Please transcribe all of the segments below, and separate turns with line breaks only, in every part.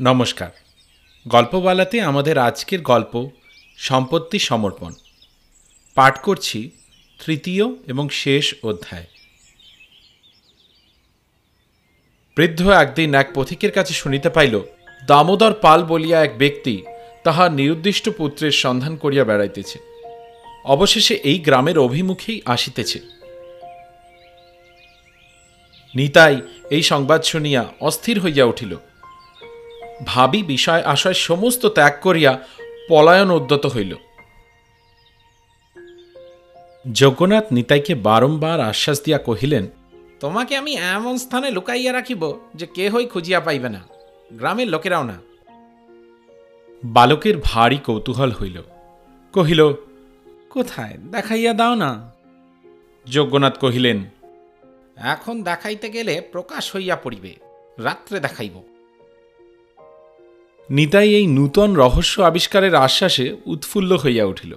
নমস্কার। গল্পবালাতে আমাদের আজকের গল্প সম্পত্তি সমর্পণ। পাঠ করছি তৃতীয় এবং শেষ অধ্যায়। বৃদ্ধ একদিন এক পথিকের কাছে শুনিতে পাইল, দামোদর পাল বলিয়া এক ব্যক্তি তাহার নিরুদ্দিষ্ট পুত্রের সন্ধান করিয়া বেড়াইতেছে। অবশেষে এই গ্রামের অভিমুখেই আসিতেছে। নিতাই এই সংবাদ শুনিয়া অস্থির হইয়া উঠিল। ভাবি বিষয় আশয় সমস্ত ত্যাগ করিয়া পলায়ন উদ্যত হইল। যজ্ঞনাথ নিতাইকে বারংবার আশ্বাস দিয়া কহিলেন
তোমাকে আমি এমন স্থানে লুকাইয়া রাখিব যে কেহই খুঁজিয়া পাইবে না। গ্রামের লোকেরাও না।
বালকের ভারী কৌতূহল হইল। কহিল
কোথায়? দেখাইয়া দাও না।
যজ্ঞনাথ কহিলেন
এখন দেখাইতে গেলে প্রকাশ হইয়া পড়িবে। রাত্রে দেখাইব।
নিতাই এই নূতন রহস্য আবিষ্কারের আশ্বাসে উৎফুল্ল হইয়া উঠিল।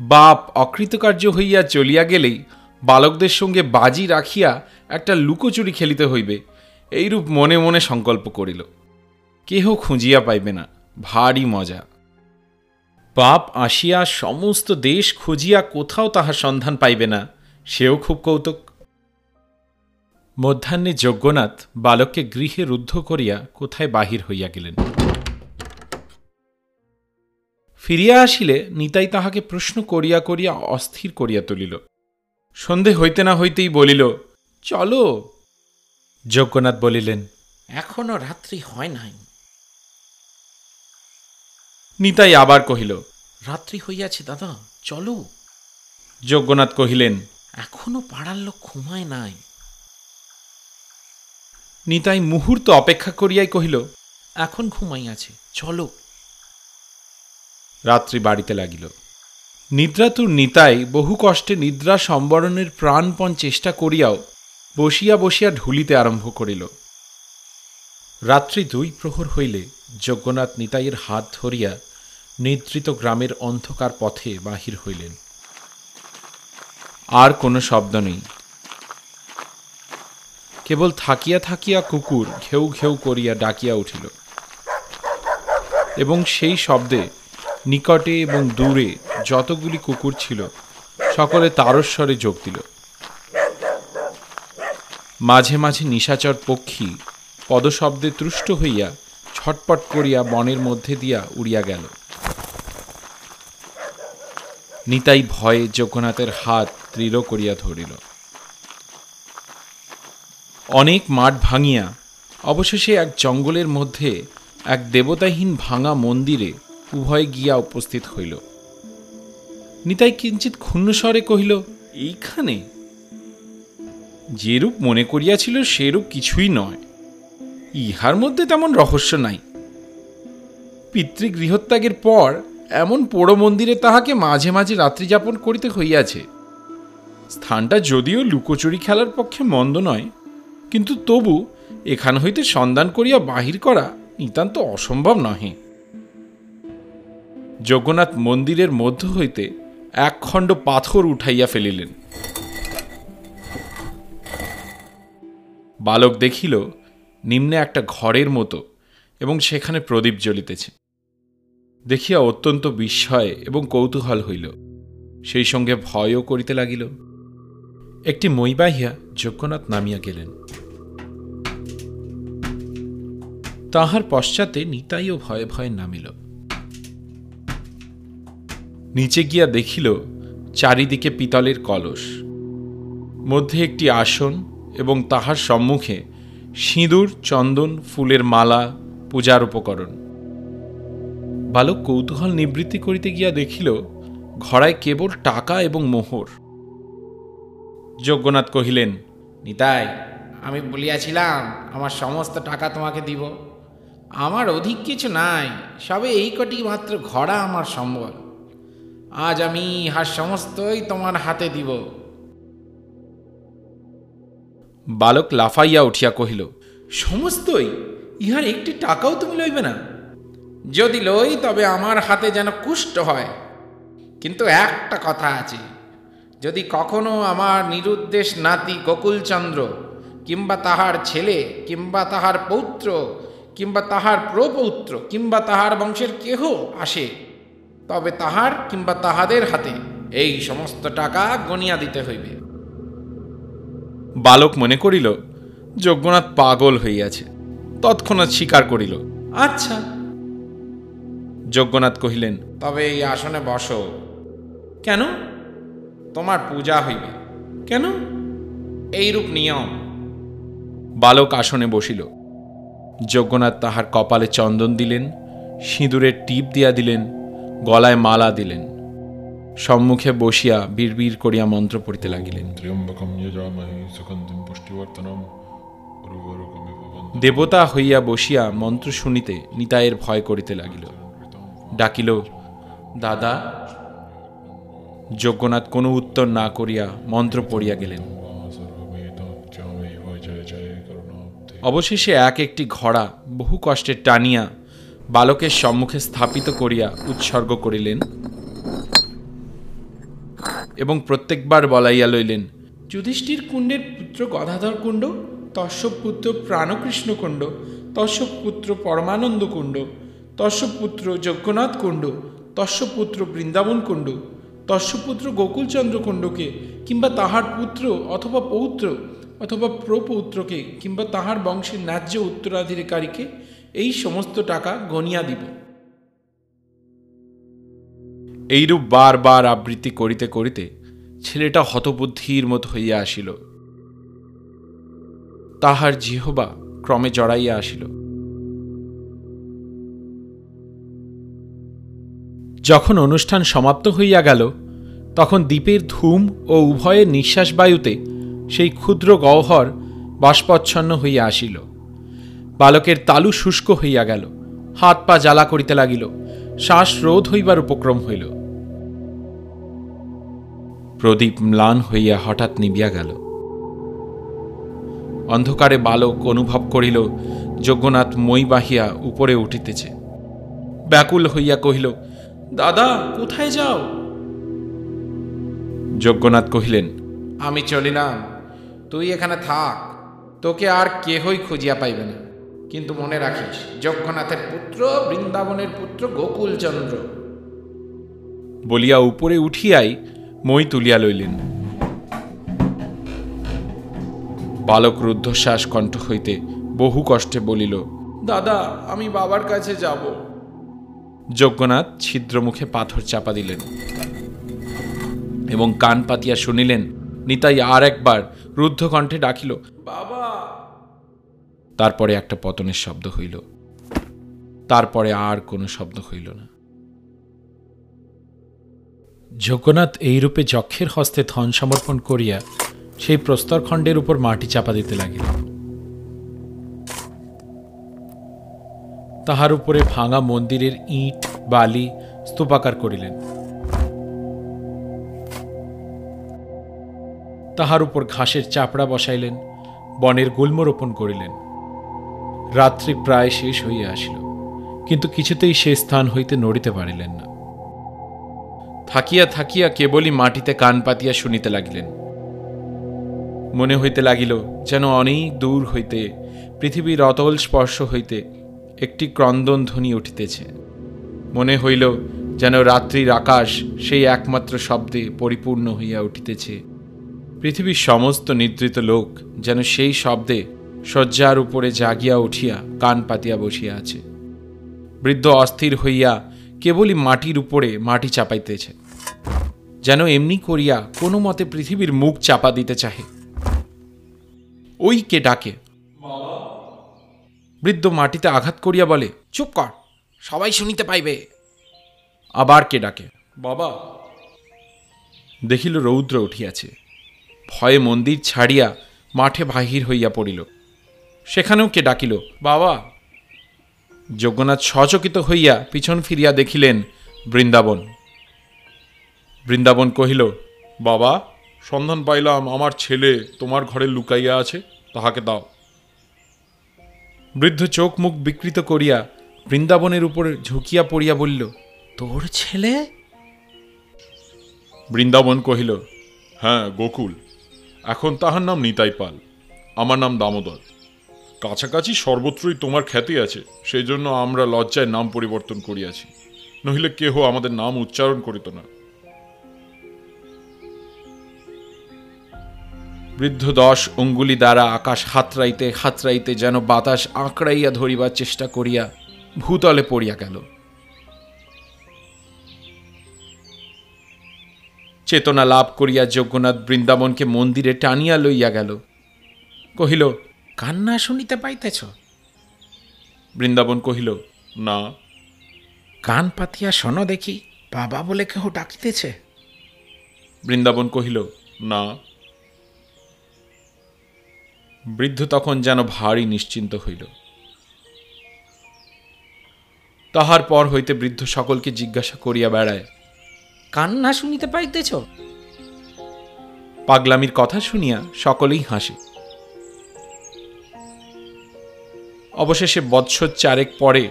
বাপ অকৃতকার্য হইয়া চলিয়া গেলেই বালকদের সঙ্গে বাজি রাখিয়া একটা লুকোচুরি খেলিতে হইবে, এইরূপ মনে মনে সংকল্প করিল। কেহ খুঁজিয়া পাইবে না, ভারী মজা। বাপ আসিয়া সমস্ত দেশ খুঁজিয়া কোথাও তাহার সন্ধান পাইবে না, সেও খুব কৌতুক। মধ্যাহ্নে যজ্ঞনাথ বালককে গৃহে রুদ্ধ করিয়া কোথায় বাহির হইয়া গেলেন? ফিরিয়া আসিলে নিতাই তাহাকে প্রশ্ন করিয়া করিয়া অস্থির করিয়া তুলিল। সন্ধে হইতে না হইতেই বলিল চলো। যজ্ঞনাথ বলিলেন
এখনও রাত্রি হয় নাই।
নিতাই আবার কহিল
রাত্রি হইয়াছে দাদা চলো।
যজ্ঞনাথ কহিলেন
এখনও পাড়ার লোক ঘুমায় নাই।
নিতাই মুহূর্ত অপেক্ষা করিয়াই কহিল,
এখন ঘুমাইয়াছে চলো।
রাত্রি বাড়িতে লাগিল। নিদ্রাতুর নিতাই বহু কষ্টে নিদ্রা সম্বরণের প্রাণপণ চেষ্টা করিয়াও বসিয়া বসিয়া ঢুলিতে আরম্ভ করিল। রাত্রি দুই প্রহর হইলে যজ্ঞনাথ নিতাইয়ের হাত ধরিয়া নিদ্রিত গ্রামের অন্ধকার পথে বাহির হইলেন। আর কোনো শব্দ নেই। কেবল থাকিয়া থাকিয়া কুকুর ঘেউ ঘেউ করিয়া ডাকিয়া উঠিল। এবং সেই শব্দে নিকটে এবং দূরে যতগুলি কুকুর ছিল, সকলে তারস্বরে যোগ দিল। মাঝে মাঝে নিশাচর পক্ষী পদশব্দে তুষ্ট হইয়া ছটপট করিয়া বনের মধ্যে দিয়া উড়িয়া গেল। নিতাই ভয়ে যজ্ঞনাথের হাত দৃঢ় করিয়া ধরিল। অনেক মাঠ ভাঙিয়া, অবশেষে এক জঙ্গলের মধ্যে এক দেবতাহীন ভাঙা মন্দিরে উভয় গিয়া উপস্থিত হইল। নিতাই কিঞ্চিত ক্ষুণ্ণস্বরে কহিল, এইখানে? যেরূপ মনে করিয়াছিল, সেরূপ কিছুই নয়। ইহার মধ্যে তেমন রহস্য নাই। পিতৃগৃহত্যাগের পর এমন পোড়ো মন্দিরে তাহাকে মাঝে মাঝে রাত্রি যাপন করিতে হইয়াছে। স্থানটা যদিও লুকোচুরি খেলার পক্ষে মন্দ নয় কিন্তু তবু এখান হইতে সন্ধান করিয়া বাহির করা নিতান্ত অসম্ভব নহে। যজ্ঞনাথ মন্দিরের মধ্য হইতে একখণ্ড পাথর উঠাইয়া ফেলিলেন। বালক দেখিল, নিম্নে একটা ঘরের মতো এবং সেখানে প্রদীপ জ্বলিতেছে। দেখিয়া অত্যন্ত বিস্ময় এবং কৌতূহল হইল। সেই সঙ্গে ভয়ও করিতে লাগিল। একটি মই বাহিয়া যজ্ঞনাথ নামিয়া গেলেন। তাহার পশ্চাতে নিতাইও ভয়ে ভয়ে নামিল। নিচে গিয়া দেখিল চারিদিকে পিতলের কলস। মধ্যে একটি আসন এবং তাহার সম্মুখে সিঁদুর, চন্দন, ফুলের মালা, পূজার উপকরণ। বালক কৌতূহল নিবৃত্তি করিতে গিয়া দেখিল, ঘড়ায় কেবল টাকা এবং মোহর। যজ্ঞনাথ কহিলেন,
নিতাই, আমি বলিয়াছিলাম, আমার সমস্ত টাকা তোমাকে দিব। আমার অধিক কিছু নাই সবে এই কটি মাত্র ঘোড়া আমার সম্বল। আজ আমি ইহার সমস্তই তোমার হাতে দিব।
বালক লাফাইয়া উঠিয়া কহিল সমস্তই? ইহার একটি টাকাও তুমি লইবে না?
যদি লই তবে আমার হাতে যেন কুষ্ঠ হয়। কিন্তু একটা কথা আছে যদি কখনো আমার নিরুদ্দেশ নাতি গোকুলচন্দ্র কিংবা তাহার ছেলে কিংবা তাহার পৌত্র কিংবা তাহার প্রপৌত্র কিংবা তাহার বংশের কেহ আসে তবে তাহার কিংবা তাহাদের হাতে এই সমস্ত টাকা গনিয়া দিতে হইবে।
বালক মনে করিল যজ্ঞনাথ পাগল হইয়াছে। তৎক্ষণাৎ স্বীকার করিল আচ্ছা। যজ্ঞনাথ কহিলেন
তবে এই আসনে বসো।
কেন?
তোমার পূজা হইবে।
কেন?
এইরূপ নিয়ম।
বালক আসনে বসিল। যজ্ঞনাথ তাহার কপালে চন্দন দিলেন সিঁদুরের টিপ দিয়া দিলেন গলায় মালা দিলেন। সম্মুখে বসিয়া বীরবীর করিয়া মন্ত্র পড়িতে লাগিলেন। দেবতা হইয়া বসিয়া মন্ত্র শুনিতে নিতায়ের ভয় করিতে লাগিল। ডাকিল দাদা। যজ্ঞনাথ কোনো উত্তর না করিয়া মন্ত্র পড়িয়া গেলেন। অবশেষে এক একটি ঘোড়া বহু কষ্টে টানিয়া বালকের সম্মুখে স্থাপিত করিয়া উৎসর্গ করিলেন এবং প্রত্যেকবার বলাইয়া লইলেন, যুধিষ্ঠির কুণ্ডের পুত্র গদাধর কুণ্ড তস্য পুত্র প্রাণকৃষ্ণ কুণ্ড তস্য পুত্র পরমানন্দ কুণ্ড তস্য পুত্র যজ্ঞনাথ কুণ্ড তস্য পুত্র বৃন্দাবন কুণ্ড তস্য পুত্র গোকুলচন্দ্র কুণ্ডকে কিংবা তাহার পুত্র অথবা পৌত্র অথবা প্রপৌত্রকে কিংবা তাহার বংশের ন্যায্য উত্তরাধিকারীকে এই সমস্ত টাকা গনিয়া দিব। এইরূপ বারবার আবৃত্তি করিতে করিতে ছেলেটা হতবুদ্ধির মতো হইয়া আসিল। তাহার জিহবা ক্রমে জড়াইয়া আসিল। যখন অনুষ্ঠান সমাপ্ত হইয়া গেল, তখন দ্বীপের ধূম ও উভয়ের নিঃশ্বাস বায়ুতে সেই ক্ষুদ্র গহ্বর বাষ্পচ্ছন্ন হইয়া আসিল। বালকের তালু শুষ্ক হইয়া গেল। হাত পা জ্বালা করিতে লাগিল। শ্বাস রোধ হইবার উপক্রম হইল। প্রদীপ ম্লান হইয়া হঠাৎ নিবিয়া গেল। অন্ধকারে বালক অনুভব করিল, যজ্ঞনাথ মই বাহিয়া উপরে উঠিতেছে। ব্যাকুল হইয়া কহিল, দাদা, কোথায় যাও? যজ্ঞনাথ কহিলেন,
আমি চলিলাম। তুই এখানে থাক। তোকে আর কেহই খুঁজিয়া পাইবে না। কিন্তু মনে রাখিস যজ্ঞনাথের পুত্র বৃন্দাবনের পুত্র গোকুলচন্দ্র।
বলিয়া উপরে উঠিয়াই মই তুলিয়া লইলেন। বালক রুদ্ধশ্বাস কণ্ঠ হইতে বহু কষ্টে বলিল দাদা আমি বাবার কাছে যাব। যজ্ঞনাথ ছিদ্র মুখে পাথর চাপা দিলেন এবং কান পাতিয়া শুনিলেন নিতাই আর একবার রুদ্ধ কণ্ঠে ডাকিল, বাবা! তারপরে একটা পতনের শব্দ হইল। তারপরে আর কোনো শব্দ হইল না। যজ্ঞনাথ এইরূপে যক্ষের হস্তে ধন সমর্পণ করিয়া সেই প্রস্তরখণ্ডের উপর মাটি চাপা দিতে লাগিল। তাহার উপরে ভাঙা মন্দিরের ইট, বালি স্তূপাকার করিলেন। তাহার উপর ঘাসের চাপড়া বসাইলেন, বনের গুল্ম রোপণ করিলেন। রাত্রি প্রায় শেষ হইয়া আসিল, কিন্তু কিছুতেই সে স্থান হইতে নড়িতে পারিলেন না। থাকিয়া থাকিয়া কেবলই মাটিতে কান পাতিয়া শুনিতে লাগিলেন। মনে হইতে লাগিল যেন অনেক দূর হইতে, পৃথিবীর অতল স্পর্শ হইতে একটি ক্রন্দন ধ্বনি উঠিতেছে। মনে হইল যেন রাত্রির আকাশ সেই একমাত্র শব্দে পরিপূর্ণ হইয়া উঠিতেছে। পৃথিবীর সমস্ত নিদ্রিত লোক যেন সেই শব্দে শয্যার উপরে জাগিয়া উঠিয়া কান পাতিয়া বসিয়া আছে। বৃদ্ধ অস্থির হইয়া কেবলই মাটির উপরে মাটি চাপাইতেছে যেন এমনি করিয়া কোনো মতে পৃথিবীর মুখ চাপা দিতে চাহে। ওই কে ডাকে? বৃদ্ধ মাটিতে আঘাত করিয়া বলে
চুপ কর সবাই শুনিতে পাইবে।
আবার কে ডাকে? বাবা। দেখিল রৌদ্র উঠিয়াছে। ভয়ে মন্দির ছাড়িয়া মাঠে বাহির হইয়া পড়িল। সেখানেও কে ডাকিল, বাবা! যজ্ঞনাথ সচকিত হইয়া পিছন ফিরিয়া দেখিলেন বৃন্দাবন। বৃন্দাবন কহিল, বাবা, সন্ধান পাইলাম, আমার ছেলে তোমার ঘরে লুকাইয়া আছে, তাহাকে দাও। বৃদ্ধ চোখ মুখ বিকৃত করিয়া বৃন্দাবনের উপর ঝুঁকিয়া পড়িয়া বলিল, তোর ছেলে? বৃন্দাবন কহিল
হ্যাঁ গোকুল। এখন তাহার নাম নিতাই পাল। আমার নাম দামোদর। কাছাকাছি সর্বত্রই তোমার খ্যাতি আছে সেই জন্য আমরা লজ্জায় নাম পরিবর্তন করিয়াছি। নহিলে কেহ আমাদের নাম উচ্চারণ করিত না।
বৃদ্ধ দশ অঙ্গুলি দ্বারা আকাশ হাতড়াইতে হাতড়াইতে যেন বাতাস আঁকড়াইয়া ধরিবার চেষ্টা করিয়া ভূতলে পড়িয়া গেল। চেতনা লাভ করিয়া যজ্ঞনাথ বৃন্দাবনকে মন্দিরে টানিয়া লইয়া গেল। কহিল,
কান্না শুনিতে পাইতেছ?
বৃন্দাবন কহিল,
না।
কান পাতিয়া শোন দেখি, বাবা বলে কেহ ডাকিতেছে?
বৃন্দাবন কহিল,
না।
বৃদ্ধ তখন যেন ভারী নিশ্চিন্ত হইল। তাহার পর হইতে বৃদ্ধ সকলকে জিজ্ঞাসা করিয়া বেড়ায়
কান্না শুনিতে পাইতেছ?
পাগলামির কথা শুনিয়া সকলেই হাসে। অবশেষে বৎসর চারেক পরে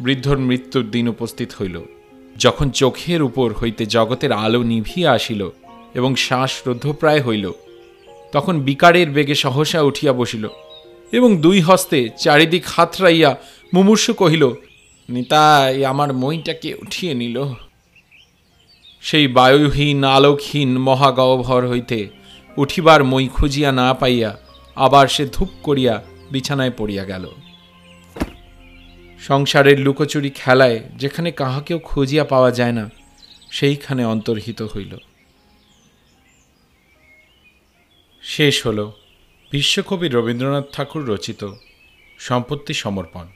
বৃদ্ধর মৃত্যুর দিন উপস্থিত হইল। যখন চোখের উপর হইতে জগতের আলো নিভিয়া আসিল এবং শ্বাস রুদ্ধপ্রায় হইল, তখন বিকারের বেগে সহসা উঠিয়া বসিল এবং দুই হস্তে চারিদিক হাতড়াইয়া মুমূর্ষু কহিল, নিতাই, আমার মইটাকে উঠিয়ে নিল। সেই বায়ুহীন, আলোকহীন মহাগহ্বর হইতে উঠিবার মই খুঁজিয়া না পাইয়া আবার সে ধূপ করিয়া বিছানায় পড়িয়া গেল। সংসারের লুকোচুরি খেলায় যেখানে কাহাকেও খুঁজিয়া পাওয়া যায় না, সেইখানে অন্তর্হিত হইল। শেষ হল। বিশ্বকবি রবীন্দ্রনাথ ঠাকুর রচিত সম্পত্তি সমর্পণ।